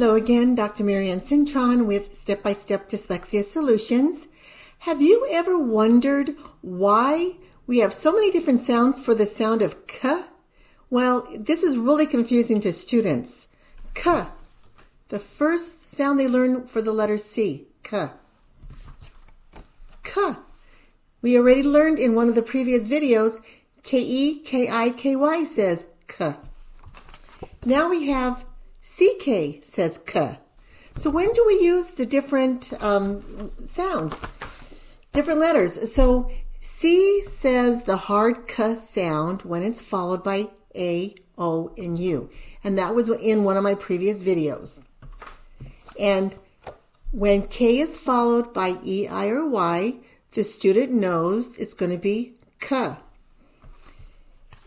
Hello again, Dr. Marianne Cintron with Step by Step Dyslexia Solutions. Have you ever wondered why we have so many different sounds for the sound of k? Well, this is really confusing to students. K, the first sound they learn for the letter C, k. K. We already learned in one of the previous videos, K-E-K-I-K-Y says k. Now we have CK says k. So when do we use the different um, sounds, different letters? So C says the hard k sound when it's followed by A, O, and U. And that was in one of my previous videos. And when K is followed by E, I, or Y, the student knows it's going to be K.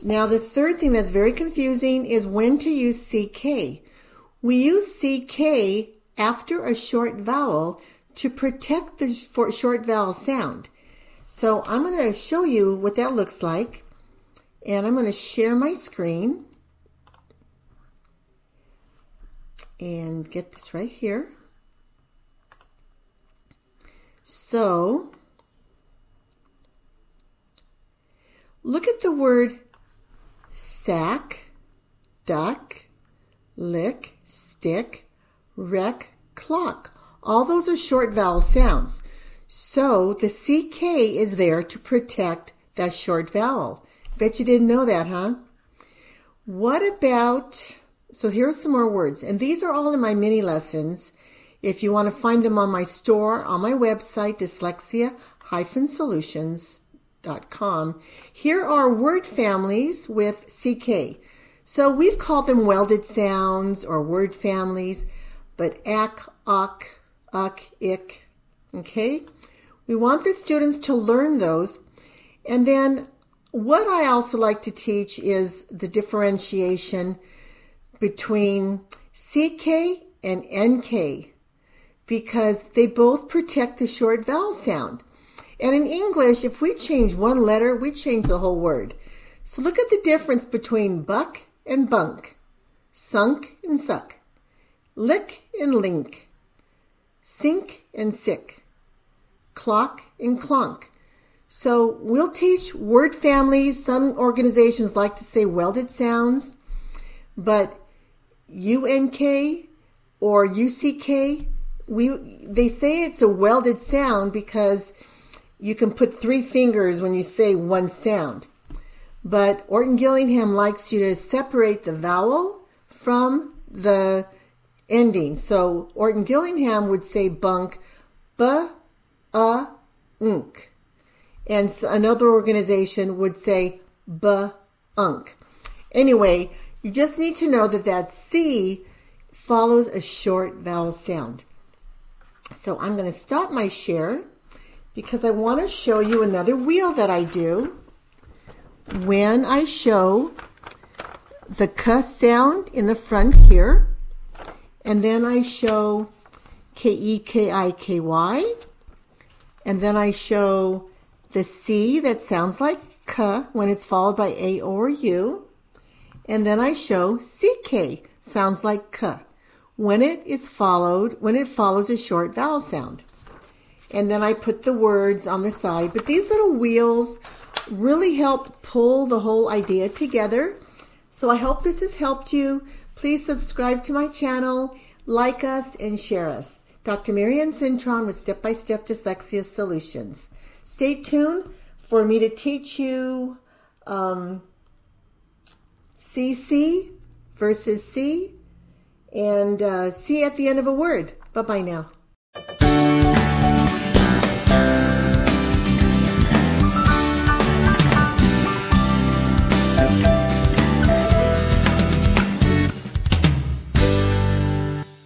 Now, the third thing that's very confusing is when to use CK. We use CK after a short vowel to protect the short vowel sound. So I'm going to show you what that looks like. And I'm going to share my screen. And get this right here. So, look at the word sack, duck, lick, stick, wreck, clock. All those are short vowel sounds. So the CK is there to protect that short vowel. Bet you didn't know that, huh? What about, so here are some more words, and these are all in my mini lessons. If you want to find them on my store, on my website, dyslexia-solutions.com, here are word families with CK. So we've called them welded sounds or word families, but ak, ok, uk, ik, okay? We want the students to learn those. And then what I also like to teach is the differentiation between CK and NK because they both protect the short vowel sound. And in English, if we change one letter, we change the whole word. So look at the difference between buck and bunk, sunk and suck, lick and link, sink and sick, clock and clunk. So we'll teach word families. Some organizations like to say welded sounds, but UNK or UCK, we, they say it's a welded sound because you can put three fingers when you say one sound. But Orton Gillingham likes you to separate the vowel from the ending. So Orton Gillingham would say bunk, b, a, unk. And another organization would say b, unk. Anyway, you just need to know that that C follows a short vowel sound. So I'm going to stop my share because I want to show you another wheel that I do when I show the k sound in the front here, and then I show K-E-K-I-K-Y, and then I show the C that sounds like K when it's followed by A or U, and then I show CK sounds like K when it is followed, when it follows a short vowel sound. And then I put the words on the side, but these little wheels really help pull the whole idea together. So I hope this has helped you. Please subscribe to my channel, like us, and share us. Dr. Marianne Cintron with Step by Step Dyslexia Solutions. Stay tuned for me to teach you um, CC versus C and uh, C at the end of a word. Bye bye now.